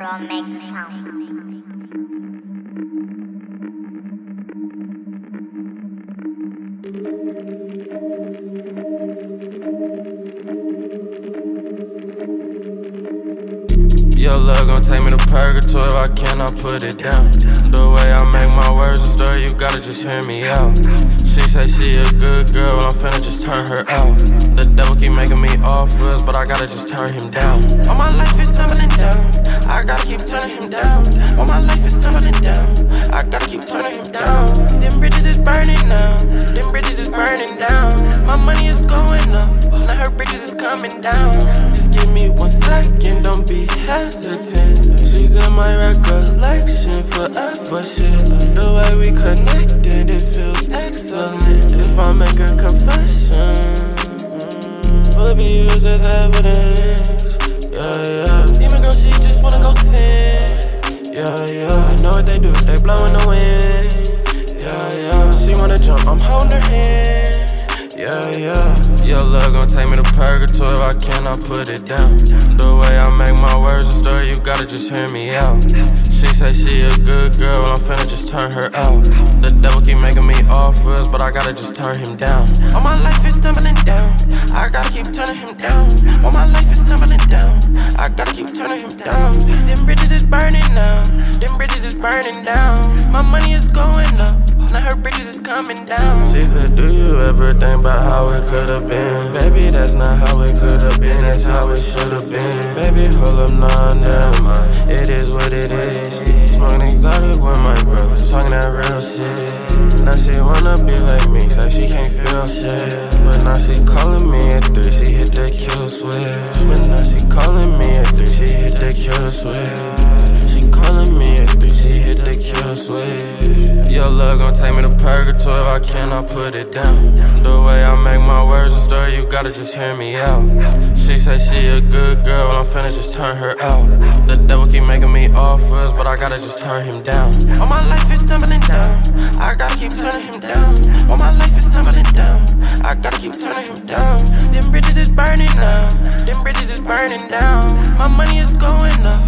Makes. Your love gon' take me to purgatory if I cannot put it down. The way I make my words a story, you gotta just hear me out. She say she a good girl, I'm finna just turn her out. The devil keep making me offers, but I gotta just turn him down. All my life is tumbling down, I gotta keep turning him down. All my life is tumbling down, I gotta keep turning him down. Them bridges is burning now, them bridges is burning down. My money is going up, now her bridges is coming down. Just give me one second, don't be hesitant. She's in my recollection forever. Shit, the way we connected, it feels excellent. If I make a confession, will be used as evidence? Yeah, yeah. Even girl, she just wanna go sin. Yeah, yeah. I know what they do, they blowin' the wind. Yeah, yeah. She wanna jump, I'm holding her hand. Love gon' take me to purgatory if I cannot put it down. The way I make my words a story, you gotta just hear me out. She say she a good girl, I'm finna just turn her out. The devil keep making me offers, but I gotta just turn him down. All my life is tumbling down, I gotta keep turning him down. All my life is tumbling down, I gotta keep turning him down. Them bridges is burning now, them bridges is burning down. My money is going up. Now her bridges is coming down. She said, Do you ever think about could've been? Baby, that's not how it could've been, that's how it should've been. Baby, hold up, nah, never mind. It is what it is. Smoking exotic with my bros, talking that real shit. Now she wanna be like me, say she can't feel shit. But now she calling me at three, she hit the kill switch. But now she calling me at three, she hit the kill switch. Kill switch. Your love gon' take me to purgatory if I cannot put it down. The way I make my words a story, you gotta just hear me out. She say she a good girl, and I'm finna just turn her out. The devil keep making me offers, but I gotta just turn him down. All my life is tumbling down, I gotta keep turning him down. All my life is tumbling down, I gotta keep turning him down. Them bridges is burning now, them bridges is burning down. My money is going up,